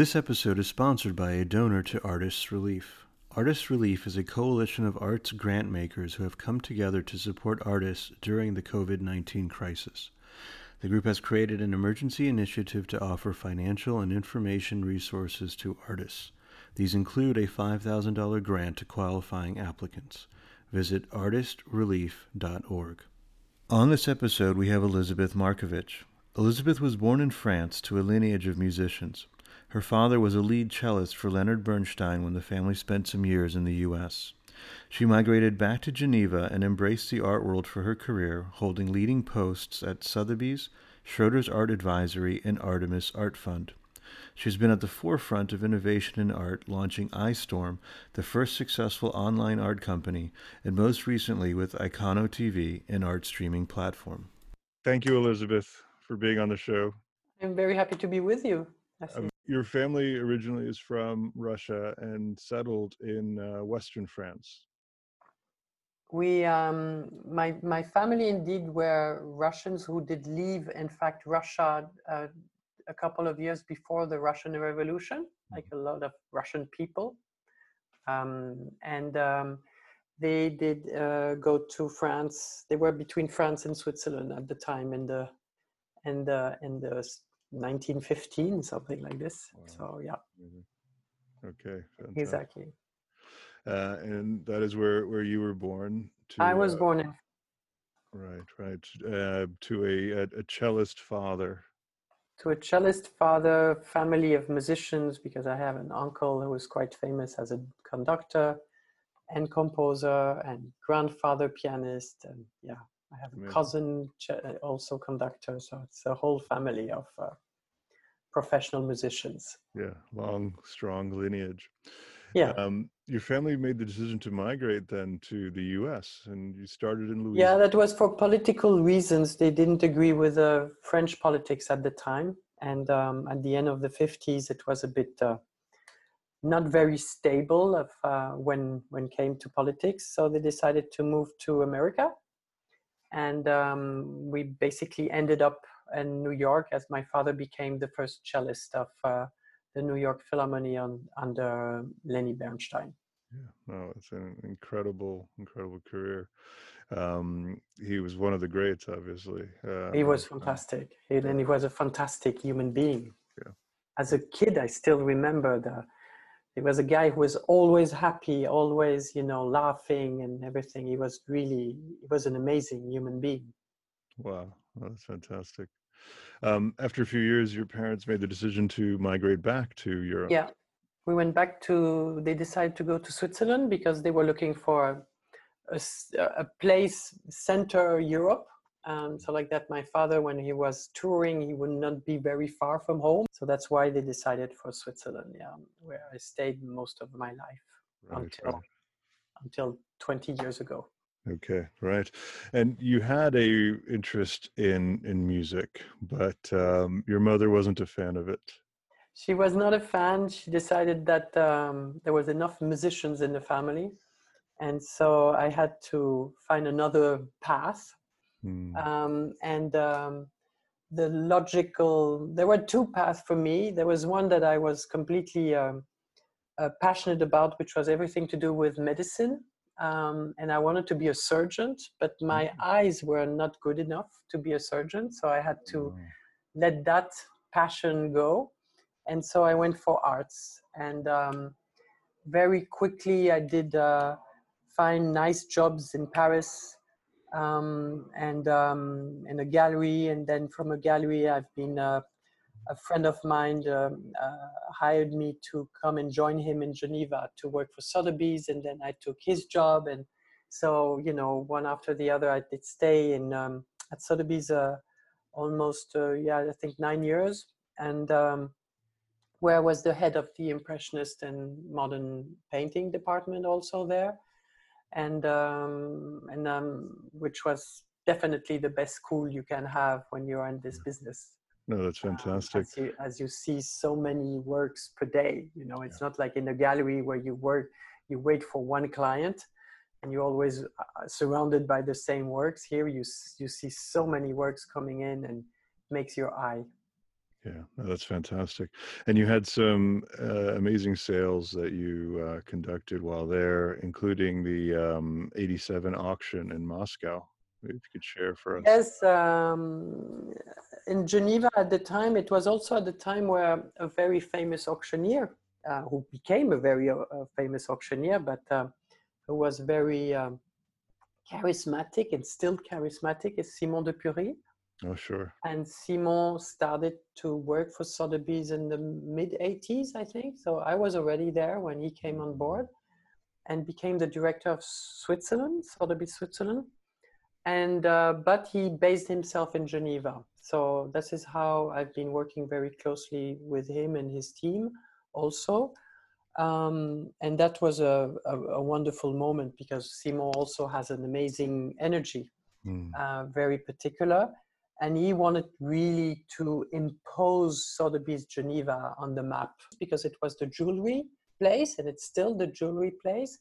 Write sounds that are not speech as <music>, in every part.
This episode is sponsored by a donor to Artists Relief. Artists Relief is a coalition of arts grant makers who have come together to support artists during the COVID 19 crisis. The group has created an emergency initiative to offer financial and information resources to artists. These include a $5,000 grant to qualifying applicants. Visit artistrelief.org. On this episode, we have Elizabeth Markevitch. Elizabeth was born in France to a lineage of musicians. Her father was a lead cellist for Leonard Bernstein when the family spent some years in the U.S. She migrated back to Geneva and embraced the art world for her career, holding leading posts at Sotheby's, Schroders Art Advisory, and Artemis Art Fund. She's been at the forefront of innovation in art, launching Eyestorm, the first successful online art company, and most recently with Icono TV, an art streaming platform. Thank you, Elizabeth, for being on the show. I'm very happy to be with you. Your family originally is from Russia and settled in uh, Western France. We, um, my my family indeed were Russians who did leave, in fact, Russia uh, a couple of years before the Russian Revolution, like mm-hmm. a lot of Russian people, um, and um, they did uh, go to France. They were between France and Switzerland at the time in the in the in the 1915, something like this. Wow. So yeah. Mm-hmm. Okay. Fantastic. Exactly. Uh, and that is where where you were born. To, I was uh, born in. Right, right. Uh, to a, a, a cellist father. To a cellist father, family of musicians, because I have an uncle who was quite famous as a conductor and composer, and grandfather pianist, and yeah, I have a cousin, also conductor, so it's a whole family of uh, professional musicians. Yeah, long, strong lineage. Yeah. Um, your family made the decision to migrate then to the U.S. and you started in Louisiana. Yeah, that was for political reasons. They didn't agree with uh, French politics at the time, and um, at the end of the 50s, it was a bit uh, not very stable of uh, when when came to politics. So they decided to move to America and um, we basically ended up in New York as my father became the first cellist of uh, the New York Philharmony on, under Lenny Bernstein. Yeah, no, it's an incredible, incredible career. Um, he was one of the greats, obviously. Uh, he was fantastic, and he was a fantastic human being. Yeah. As a kid, I still remember the he was a guy who was always happy always you know laughing and everything. He was really he was an amazing human being. Wow that's fantastic. Um, after a few years your parents made the decision to migrate back to europe. Yeah we went back to they decided to go to switzerland because they were looking for a, a place center europe um, so like that, my father, when he was touring, he would not be very far from home. So that's why they decided for Switzerland, yeah, where I stayed most of my life right, until right. until 20 years ago. Okay, right. And you had a interest in in music, but um, your mother wasn't a fan of it. She was not a fan. She decided that um, there was enough musicians in the family, and so I had to find another path Mm. Um, and um, the logical, there were two paths for me. There was one that I was completely um, uh, passionate about, which was everything to do with medicine. Um, and I wanted to be a surgeon, but my mm. eyes were not good enough to be a surgeon. So I had to mm. let that passion go. And so I went for arts. And um, very quickly, I did uh, find nice jobs in Paris um, and um, in a gallery. And then from a gallery, I've been uh, a friend of mine um, uh, hired me to come and join him in Geneva to work for Sotheby's, and then I took his job. And so, you know, one after the other, I did stay in um, at Sotheby's uh, almost, uh, yeah, I think nine years, and um, where I was the head of the Impressionist and Modern Painting department also there and um, and um, which was definitely the best school you can have when you're in this business. No, that's fantastic. Um, as, you, as, you, see so many works per day, you know, it's yeah. not like in a gallery where you work, you wait for one client, and you're always uh, surrounded by the same works. Here, you you see so many works coming in, and makes your eye. Yeah, that's fantastic. And you had some uh, amazing sales that you uh, conducted while there, including the um, 87 auction in Moscow. If you could share for us. Yes, um, in Geneva at the time, it was also at the time where a very famous auctioneer, uh, who became a very uh, famous auctioneer, but uh, who was very um, charismatic and still charismatic, is Simon de Pury Oh, sure. And Simon started to work for Sotheby's in the mid 80s, I think. So I was already there when he came on board and became the director of Switzerland, Sotheby's Switzerland. And uh, but he based himself in Geneva. So this is how I've been working very closely with him and his team also. Um, and that was a, a, a, wonderful moment because Simon also has an amazing energy, mm. uh, very particular and he wanted really to impose Sotheby's Geneva on the map because it was the jewelry place and it's still the jewelry place.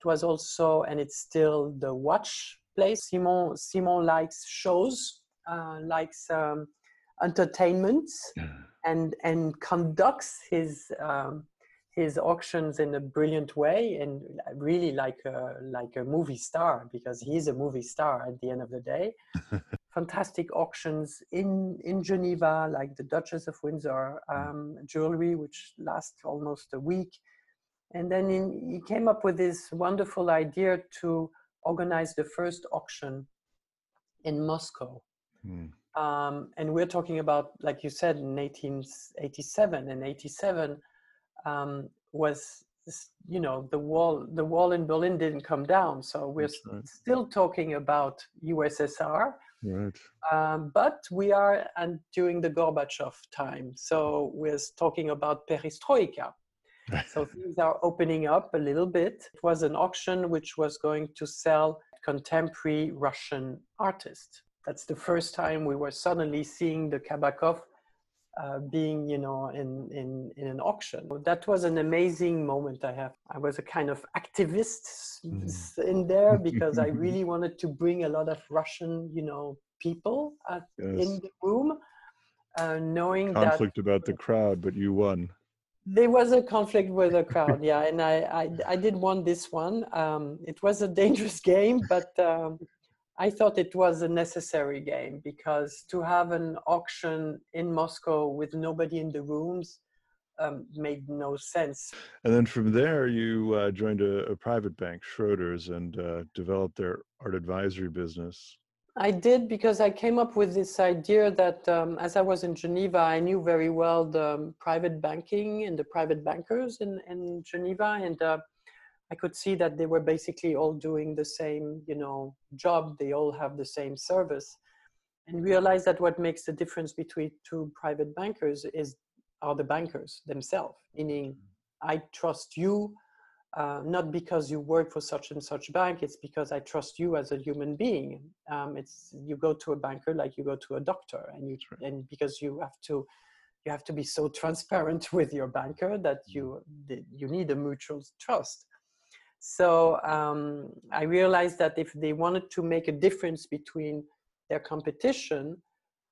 It was also, and it's still the watch place. Simon, Simon likes shows, uh, likes um, entertainment, and and conducts his um, his auctions in a brilliant way and really like a like a movie star because he's a movie star at the end of the day <laughs> fantastic auctions in in Geneva, like the Duchess of Windsor mm. um, jewelry, which lasts almost a week. And then in, he came up with this wonderful idea to organize the first auction in Moscow. Mm. Um, and we're talking about, like you said, in 1887 and 87 um, was you know the wall the wall in berlin didn't come down so we're right. still talking about ussr Right. Um, but we are and during the Gorbachev time, so we're talking about perestroika. <laughs> so things are opening up a little bit. It was an auction which was going to sell contemporary Russian artists. That's the first time we were suddenly seeing the Kabakov uh, being, you know, in, in, in an auction. That was an amazing moment I have. I was a kind of activist mm. in there because I <laughs> really wanted to bring a lot of Russian, you know, people at, yes. in the room, uh, knowing conflict that, about the crowd, but you won. There was a conflict with the crowd, <laughs> yeah, and I, I, I did won this one. Um, it was a dangerous <laughs> game, but um, I thought it was a necessary game because to have an auction in Moscow with nobody in the rooms um, made no sense. And then from there, you uh, joined a, a, private bank, Schroders, and uh, developed their art advisory business. I did because I came up with this idea that um, as I was in Geneva, I knew very well the um, private banking and the private bankers in, in Geneva. And uh, I could see that they were basically all doing the same, you know, job. They all have the same service, and realized that what makes the difference between two private bankers is are the bankers themselves. Meaning, I trust you, uh, not because you work for such and such bank. It's because I trust you as a human being. Um, it's you go to a banker like you go to a doctor, and you and because you have to you have to be so <laughs> transparent with your banker that you you need a mutual trust so um, I realized that if they wanted to make a difference between their competition,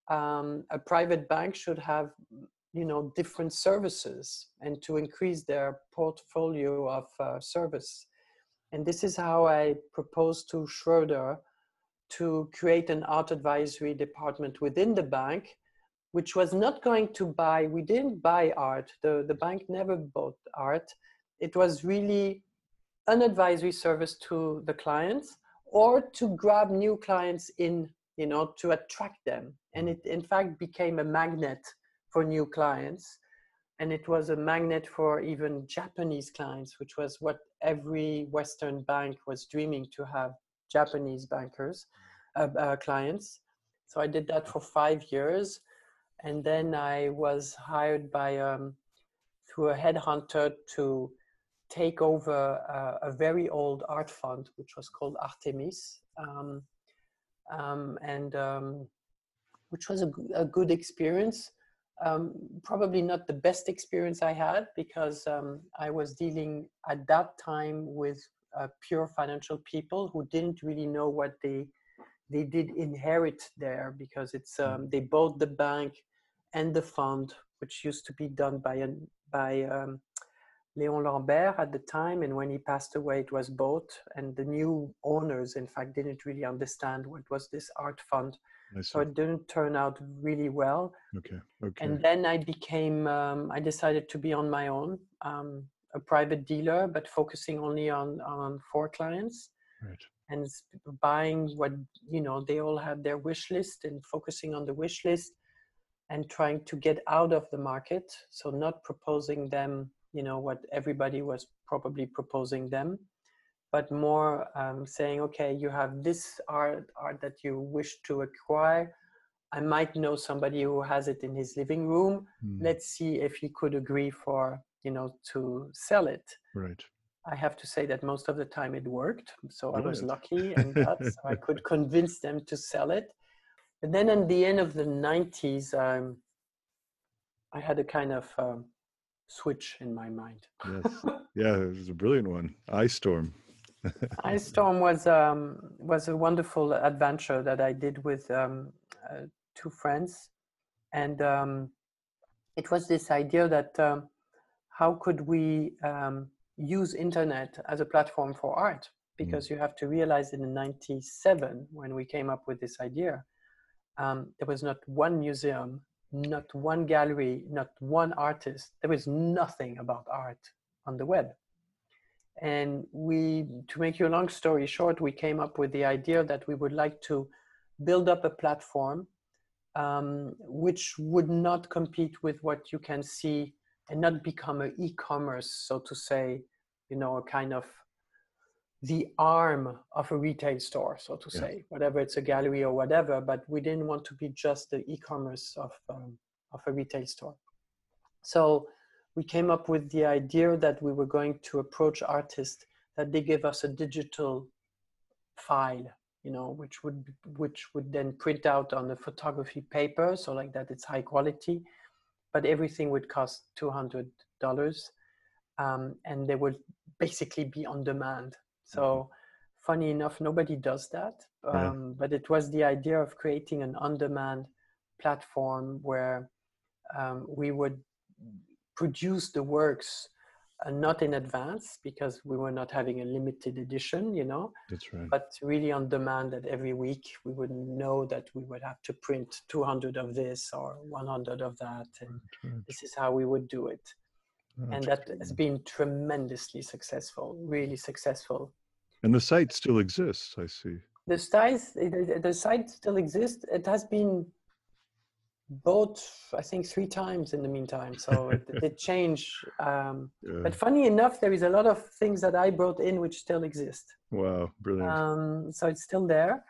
um, a private bank should have, you know, different services and to increase their portfolio of uh, service. And this is how I proposed to Schroder to create an art advisory department within the bank, which was not going to buy, we didn't buy art. The, the bank never bought art. It was really an advisory service to the clients or to grab new clients in you know to attract them. And it in fact became a magnet for new clients. And it was a magnet for even japanese clients which was what every western bank was dreaming to have japanese bankers uh, uh, clients. So i did that for five years. And then i was hired by um, through a headhunter to take over a, a, very old art fund, which was called Artemis, um, um, and um, which was a, a good experience. Um, probably not the best experience I had because um, I was dealing at that time with uh, pure financial people who didn't really know what they they did inherit there because it's um, they bought the bank and the fund, which used to be done by an, by um, Léon Lambert at the time, and when he passed away, it was bought, and the new owners, in fact, didn't really understand what was this art fund, so it didn't turn out really well. Okay. Okay. And then I became, um, I decided to be on my own, um, a private dealer, but focusing only on on four clients. Right. And buying what you know, they all had their wish list, and focusing on the wish list, and trying to get out of the market. So not proposing them you know what everybody was probably proposing them but more um, saying okay you have this art art that you wish to acquire. I might know somebody who has it in his living room. Mm. let's see if he could agree for you know to sell it. Right. I have to say that most of the time it worked so i was <laughs> lucky and that so i could convince them to sell it. And then in the end of the 90s um, i had a kind of um, switch in my mind. yes. <laughs> Yeah, it was a brilliant one. Eyestorm. <laughs> Eyestorm was um, was a wonderful adventure that I did with um, uh, two friends, and um, it was this idea that um, how could we um, use internet as a platform for art? Mm. Because mm. you have to realize in '97 when we came up with this idea, um, there was not one museum not one gallery, not one artist. There was nothing about art on the web. And we, to make you a long story short, we came up with the idea that we would like to build up a platform um, which would not compete with what you can see and not become an e-commerce, so to say, you know, a kind of the arm of a retail store, so to yeah. say, whatever it's a gallery or whatever. But we didn't want to be just the e-commerce of um, of a retail store. So we came up with the idea that we were going to approach artists that they give us a digital file, you know, which would which would then print out on the photography paper, so like that it's high quality, but everything would cost two hundred dollars, um, and they would basically be on demand so mm-hmm. funny enough, nobody does that. Um, yeah. But it was the idea of creating an on-demand platform where um, we would produce the works uh, not in advance because we were not having a limited edition, you know. That's right. But really on demand that every week we would know that we would have to print 200 of this or 100 of that. And right. this is how we would do it. Oh, and that has been tremendously successful, really successful. And the site still exists, I see. The site, the site still exists. It has been bought, I think, three times in the meantime. So it did change. Um, <laughs> yeah. But funny enough, there is a lot of things that I brought in which still exist. Wow, brilliant. Um, so it's still there.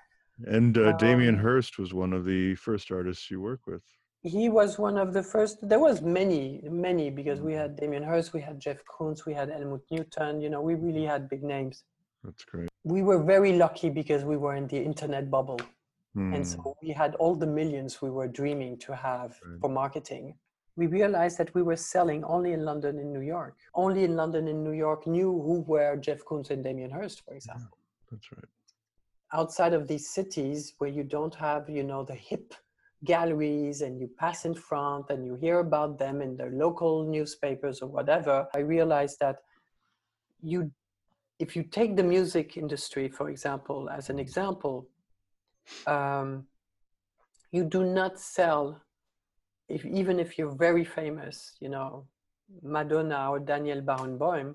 And uh, Damien um, Hirst was one of the first artists you work with. He was one of the first. There was many, many because we mm-hmm. had Damien Hirst, we had Jeff Koons, we had Helmut Newton. You know, we really had big names. That's great. We were very lucky because we were in the internet bubble. Mm. And so hmm. we had all the millions we were dreaming to have right. for marketing. We realized that we were selling only in London and New York. Only in London and New York knew who were Jeff Koons and Damien Hirst, for example. Yeah, that's right. Outside of these cities where you don't have, you know, the hip galleries and you pass in front and you hear about them in the local newspapers or whatever, I realized that you if you take the music industry, for example, as an example, um, you do not sell, if, even if you're very famous, you know, Madonna or Daniel Barenboim,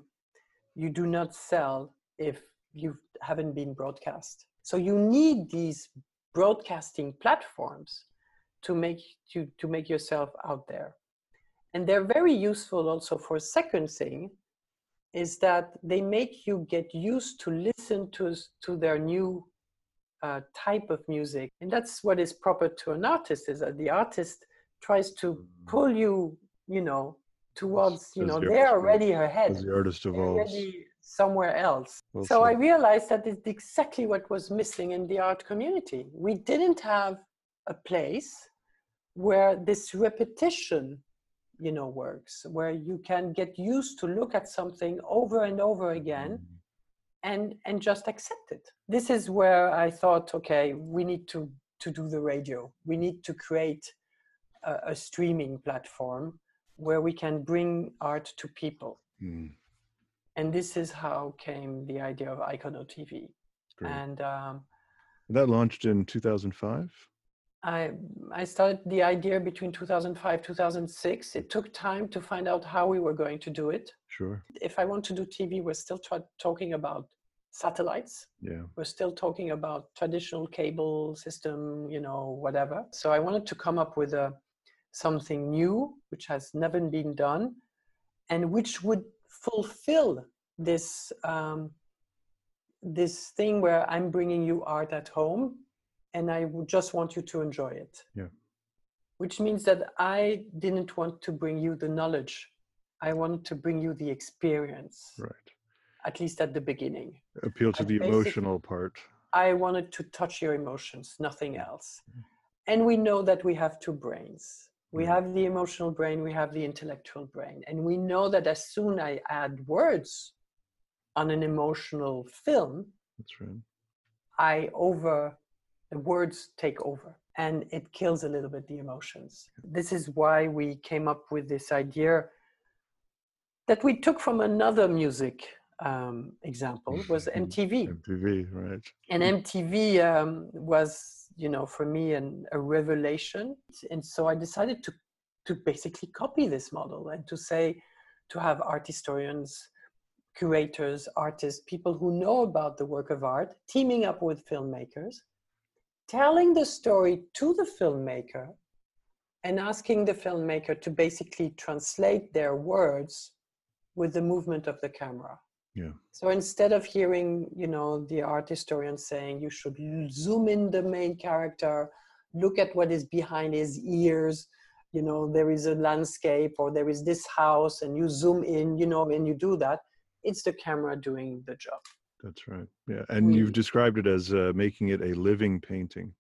you do not sell if you haven't been broadcast. So you need these broadcasting platforms to make to, to make yourself out there. And they're very useful also for thing, is that they make you get used to listen to, to their new uh, type of music. And that's what is proper to an artist is that the artist tries to mm-hmm. pull you, you know, towards, you know, they're already ahead. As the artist evolves. somewhere else. Well so I realized that it's exactly what was missing in the art community. We didn't have a place where this repetition you know works where you can get used to look at something over and over again mm-hmm. and and just accept it this is where i thought okay we need to to do the radio we need to create a, a, streaming platform where we can bring art to people. Mm. And this is how came the idea of Icono TV. Great. And um, that launched in 2005. I I started the idea between 2005 2006. It took time to find out how we were going to do it. Sure. If I want to do TV, we're still tra- talking about satellites. Yeah. We're still talking about traditional cable system, you know, whatever. So I wanted to come up with a something new, which has never been done, and which would fulfill this um, this thing where I'm bringing you art at home and I just want you to enjoy it. Yeah. Which means that I didn't want to bring you the knowledge. I wanted to bring you the experience. Right. At least at the beginning. Appeal to the emotional part. I wanted to touch your emotions, nothing else. Mm. And we know that we have two brains. We mm. have the emotional brain, we have the intellectual brain. And we know that as soon I add words on an emotional film, that's right. I over the words take over and it kills a little bit the emotions. This is why we came up with this idea that we took from another music um, example was <laughs> MTV. MTV, right? And MTV um, was, you know, for me an, a revelation. And so I decided to to basically copy this model and to say to have art historians curators, artists, people who know about the work of art, teaming up with filmmakers, telling the story to the filmmaker, and asking the filmmaker to basically translate their words with the movement of the camera. Yeah. So instead of hearing, you know, the art historian saying you should zoom in the main character, look at what is behind his ears, you know, there is a landscape or there is this house, and you zoom in, you know, and you do that it's the camera doing the job. That's right. Yeah, and we, you've described it as uh, making it a living painting.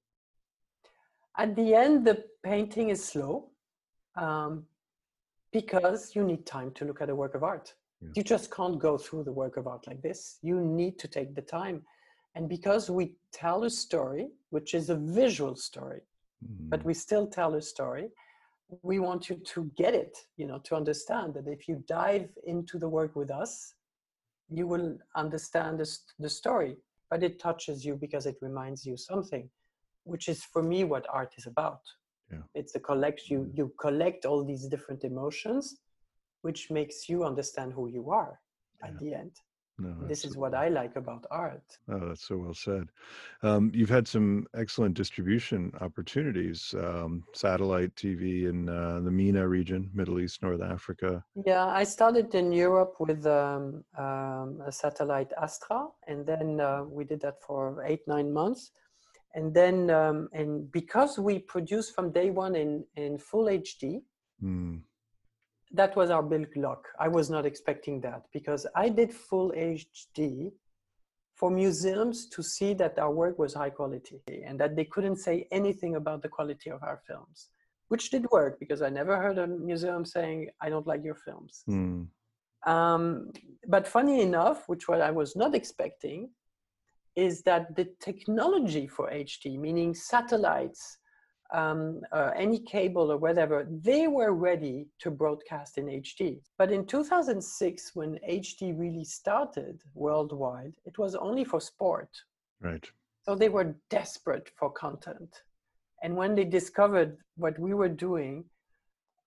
At the end, the painting is slow um, because you need time to look at a work of art. Yeah. You just can't go through the work of art like this. You need to take the time. And because we tell a story, which is a visual story, mm. but we still tell a story, we want you to get it, you know, to understand that if you dive into the work with us, you will understand this, the story, but it touches you because it reminds you something, which is for me what art is about. Yeah. It's the collect you mm-hmm. you collect all these different emotions, which makes you understand who you are at yeah. the end. No, this is what I like about art. Oh, that's so well said. Um, you've had some excellent distribution opportunities, um, satellite TV in uh, the MENA region, Middle East, North Africa. Yeah, I started in Europe with um, um a satellite Astra, and then uh, we did that for eight, nine months. And then, um, and because we produced from day one in, in full HD, mm that was our big luck. I was not expecting that because I did full HD for museums to see that our work was high quality and that they couldn't say anything about the quality of our films, which did work because I never heard a museum saying, I don't like your films. Mm. Um, but funny enough, which what I was not expecting, is that the technology for HD, meaning satellites, um, uh, any cable or whatever, they were ready to broadcast in HD. But in 2006, when HD really started worldwide, it was only for sport. Right. So they were desperate for content. And when they discovered what we were doing,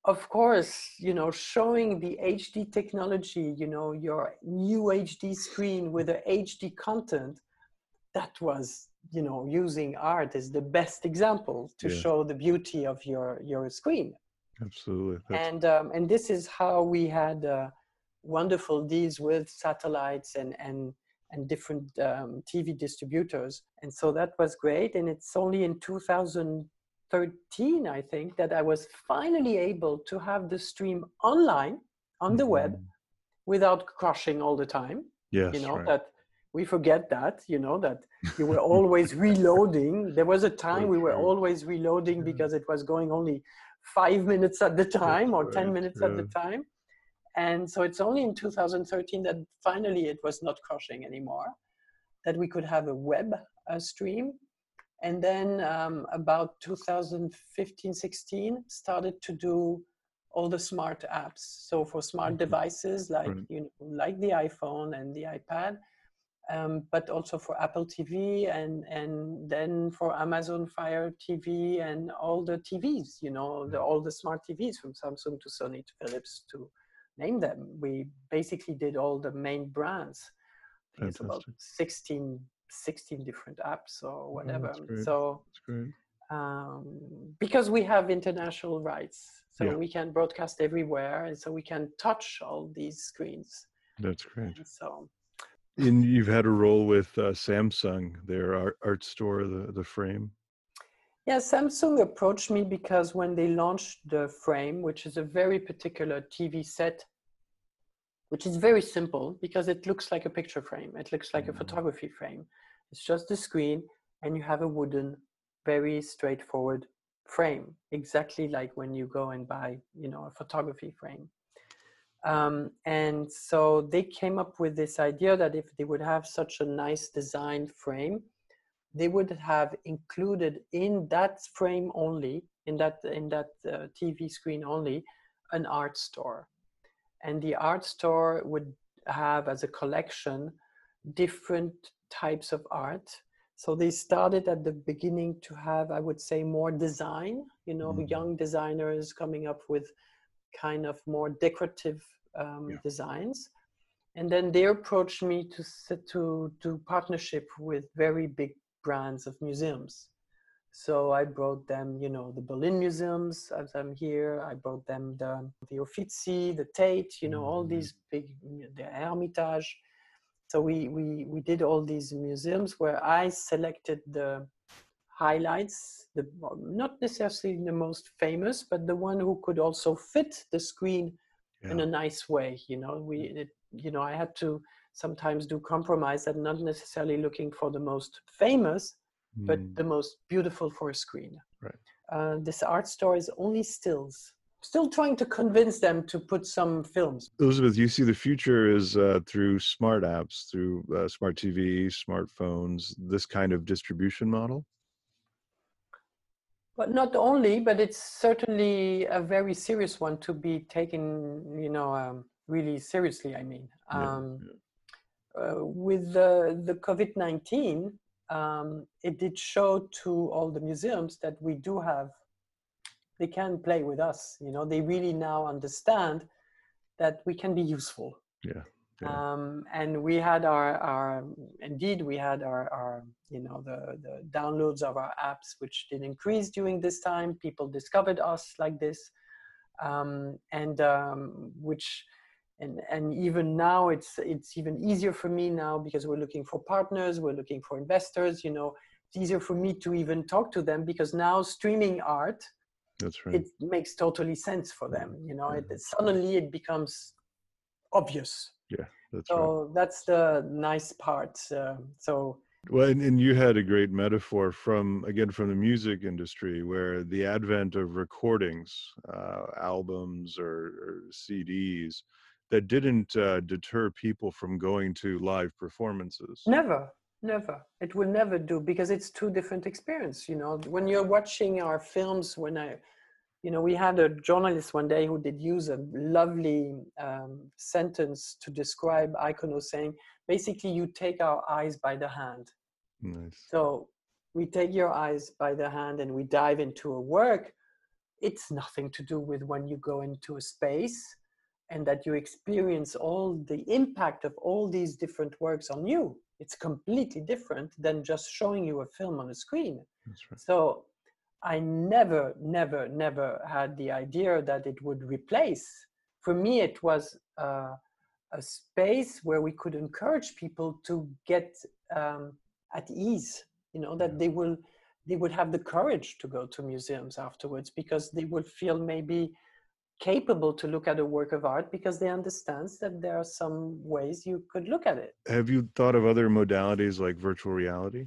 of course, you know, showing the HD technology, you know, your new HD screen with the HD content, that was you know using art is the best example to yeah. show the beauty of your your screen absolutely That's... and um, and this is how we had uh, wonderful deals with satellites and and and different um, tv distributors and so that was great and it's only in 2013 i think that i was finally able to have the stream online on the mm-hmm. web without crashing all the time yes, you know right. that we forget that you know that you were always reloading. There was a time we were always reloading because it was going only five minutes at the time or 10 minutes at the time. And so it's only in 2013 that finally it was not crushing anymore that we could have a web uh, stream. And then um, about 2015 16 started to do all the smart apps. So for smart mm-hmm. devices like you know like the iphone and the ipad um, but also for apple tv and and then for amazon fire tv and all the tvs you know the, all the smart tvs from samsung to sony to philips to name them we basically did all the main brands it's about 16 16 different apps or whatever. Oh, so um, because we have international rights, so yeah. we can broadcast everywhere, and so we can touch all these screens. That's great. And so. And you've had a role with uh, Samsung, their art, art store, the, the frame. Yeah, Samsung approached me because when they launched the frame, which is a very particular TV set which is very simple because it looks like a picture frame. It looks like a mm-hmm. photography frame. It's just a screen and you have a wooden, very straightforward frame, exactly like when you go and buy, you know, a photography frame. Um, and so they came up with this idea that if they would have such a nice designed frame, they would have included in that frame only, in that in that uh, TV screen only, an art store and the art store would have as a collection different types of art so they started at the beginning to have i would say more design you know mm-hmm. young designers coming up with kind of more decorative um, yeah. designs and then they approached me to to do partnership with very big brands of museums so I brought them, you know, the Berlin museums as I'm here. I brought them the, the Uffizi, the Tate, you know, all mm-hmm. these big, the Hermitage. So we, we, we did all these museums where I selected the highlights, the, not necessarily the most famous, but the one who could also fit the screen yeah. in a nice way. You know, we, it, you know, I had to sometimes do compromise and not necessarily looking for the most famous, but mm. the most beautiful for a screen. Right. Uh, this art store is only stills. Still trying to convince them to put some films. Elizabeth, you see the future is uh, through smart apps, through uh, smart TV, smartphones, this kind of distribution model? But not only, but it's certainly a very serious one to be taken, you know, um, really seriously. I mean, um, yeah. Uh, with the, the COVID 19, um, it did show to all the museums that we do have they can play with us you know they really now understand that we can be useful yeah, yeah. Um, and we had our, our indeed we had our, our you know the, the downloads of our apps which did increase during this time. People discovered us like this. Um, and um, which and and even now it's it's even easier for me now because we're looking for partners we're looking for investors you know. It's easier for me to even talk to them because now streaming art that's right. it makes totally sense for them you know. It, suddenly it becomes obvious yeah that's so right. that's the nice part uh, so well, and, and, you had a great metaphor from again from the music industry, where the advent of recordings, uh, albums or, or, CDs, that didn't uh, deter people from going to live performances. Never never. It will never do because it's two different experience you know? When you're watching our films when i you know we had a journalist one day who did use a lovely um, sentence to describe icono saying basically you take our eyes by the hand nice. so we take your eyes by the hand and we dive into a work it's nothing to do with when you go into a space and that you experience all the impact of all these different works on you it's completely different than just showing you a film on a screen right. so i never never never had the idea that it would replace for me it was uh, a space where we could encourage people to get um, at ease you know that they will they would have the courage to go to museums afterwards because they would feel maybe capable to look at a work of art because they understand that there are some ways you could look at it. Have you thought of other modalities like virtual reality?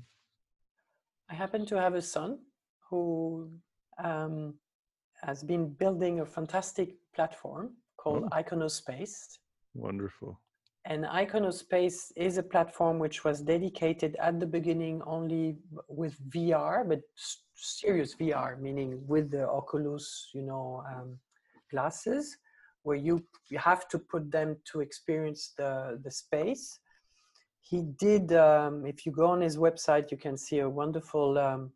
I happen to have a son who um, has been building a fantastic platform called oh. Iconospace. Wonderful. and Iconospace is a platform which was dedicated at the beginning only with VR, but serious VR, meaning with the Oculus, you know, um, glasses, where you, you have to put them to experience the, the space. He did, um, if you go on his website, you can see a wonderful um,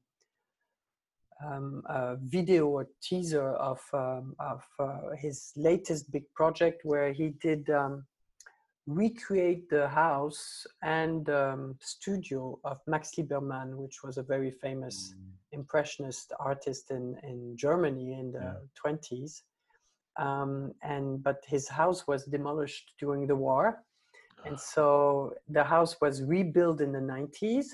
um, video or teaser of, um, of uh, his latest big project where he did um, recreate the house and um, studio of Max Liebermann, which was a very famous mm. impressionist artist in, in Germany in the yeah. 20s. Um, and but his house was demolished during the war, and so the house was rebuilt in the 90s.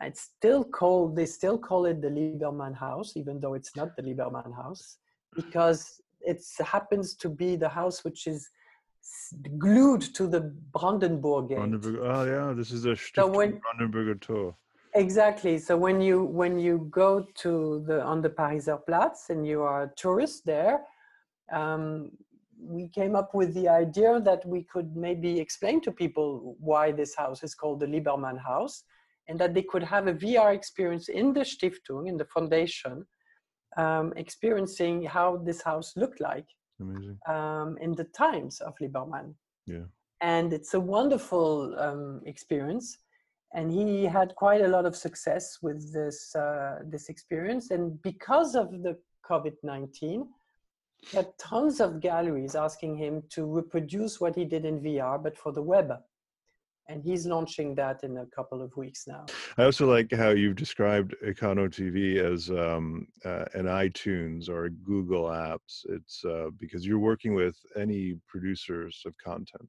It's still called they still call it the Liebermann house, even though it's not the Liebermann house, because it happens to be the house which is glued to the Brandenburg gate. Brandenburg. Oh yeah, this is a so when, Brandenburger Tor. Exactly. So when you when you go to the on the Pariser Platz and you are a tourist there, um, we came up with the idea that we could maybe explain to people why this house is called the Liebermann House, and that they could have a VR experience in the Stiftung in the foundation, um, experiencing how this house looked like Amazing. Um, in the times of Liebermann. Yeah. And it's a wonderful um, experience. And he had quite a lot of success with this uh, this experience. And because of the COVID nineteen, he had tons of galleries asking him to reproduce what he did in VR, but for the web and he's launching that in a couple of weeks now. I also like how you've described Icono TV as um, uh, an iTunes or Google Apps. It's uh, because you're working with any producers of content.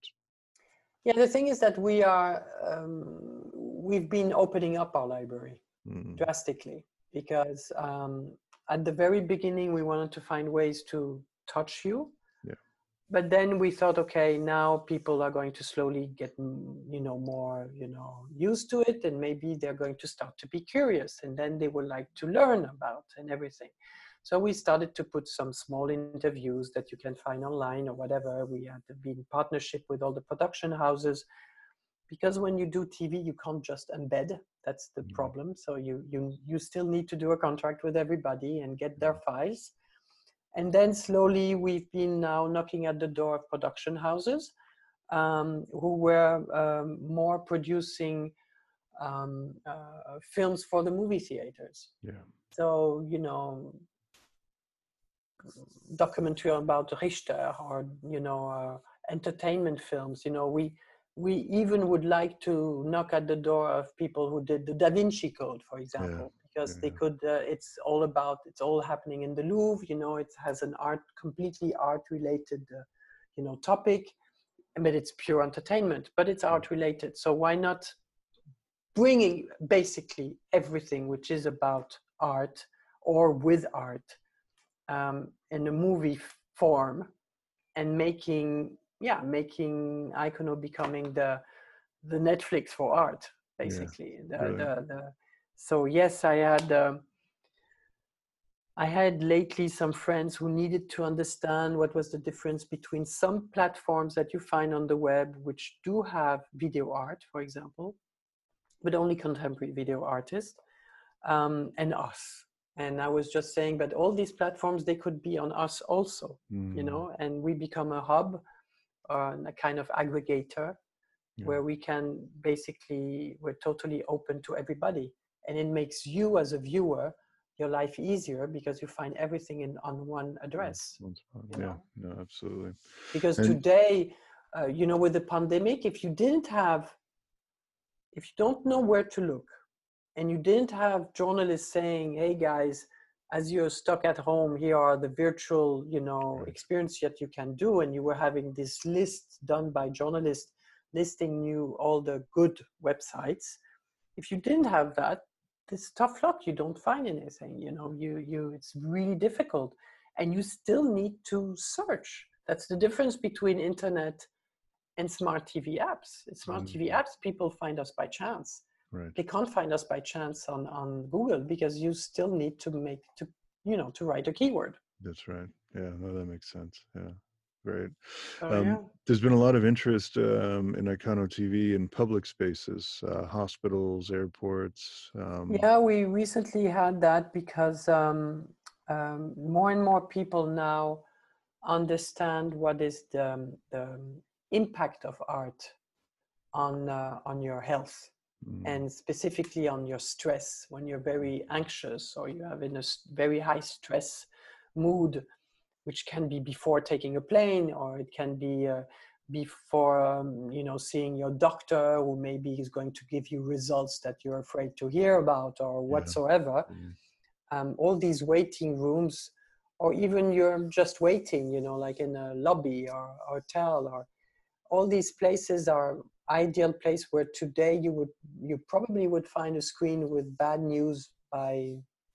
Yeah, the thing is that we are um, we've been opening up our library mm. drastically because um, at the very beginning we wanted to find ways to touch you but then we thought okay now people are going to slowly get mm, you know more you know used to it and maybe they're going to start to be curious and then they would like to learn about and everything. So we started to put some small interviews that you can find online or whatever. We had been in partnership with all the production houses because when you do tv you can't just embed. That's the mm-hmm. problem. So you you you still need to do a contract with everybody and get their mm-hmm. files and then slowly we've been now knocking at the door of production houses um, who were um, more producing um, uh, films for the movie theaters. Yeah. So, you know, documentary about Richter or, you know, uh, entertainment films, you know, we, we even would like to knock at the door of people who did the Da Vinci Code, for example because yeah. they could uh, it's all about it's all happening in the louvre you know it has an art completely art related uh, you know topic but it's pure entertainment but it's art related so why not bringing basically everything which is about art or with art um, in a movie form and making yeah making icono becoming the the netflix for art basically yeah, the, the, the so yes i had um, i had lately some friends who needed to understand what was the difference between some platforms that you find on the web which do have video art for example but only contemporary video artists um, and us and i was just saying but all these platforms they could be on us also mm. you know and we become a hub uh, a kind of aggregator yeah. where we can basically we're totally open to everybody and it makes you as a viewer your life easier because you find everything in on one address yeah know? no absolutely because and today uh, you know with the pandemic if you didn't have if you don't know where to look and you didn't have journalists saying hey guys as you're stuck at home here are the virtual you know right. experience that you can do and you were having this list done by journalists listing you all the good websites if you didn't have that this tough luck you don't find anything you know you you it's really difficult and you still need to search. That's the difference between internet and smart tv apps. In smart mm. tv apps people find us by chance. Right. they can't find us by chance on on google because you still need to make to you know to write a keyword. That's right. Yeah no that makes sense. Yeah great. Oh, um, yeah. There's been a lot of interest um, in Icono TV in public spaces, uh, hospitals, airports. Um... Yeah, we recently had that because um, um, more and more people now understand what is the, the impact of art on uh, on your health mm. and specifically on your stress when you're very anxious or you have in a very high stress mood which can be before taking a plane or it can be uh, before um, you know seeing your doctor who maybe is going to give you results that you're afraid to hear about or whatsoever yeah. mm. um, all these waiting rooms or even you're just waiting you know like in a lobby or hotel or all these places are ideal place where today you would you probably would find a screen with bad news by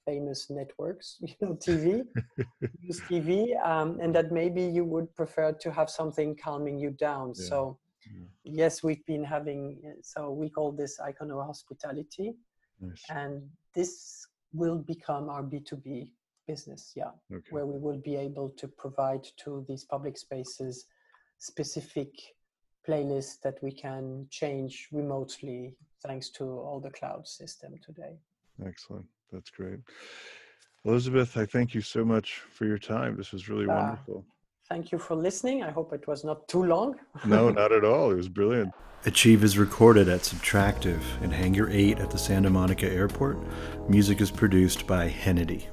famous networks, <laughs> you know, TV, <laughs> news TV, um, and that maybe you would prefer to have something calming you down. Yeah. So, yeah. yes, we've been having, so we call this Icono Hospitality, nice. and this will become our B2B business, yeah, okay. where we will be able to provide to these public spaces specific playlists that we can change remotely thanks to all the cloud system today. Excellent. That's great. Elizabeth, I thank you so much for your time. This was really uh, wonderful. Thank you for listening. I hope it was not too long. no, <laughs> not at all. It was brilliant. Achieve is recorded at Subtractive in Hangar 8 at the Santa Monica Airport. Music is produced by Hennedy.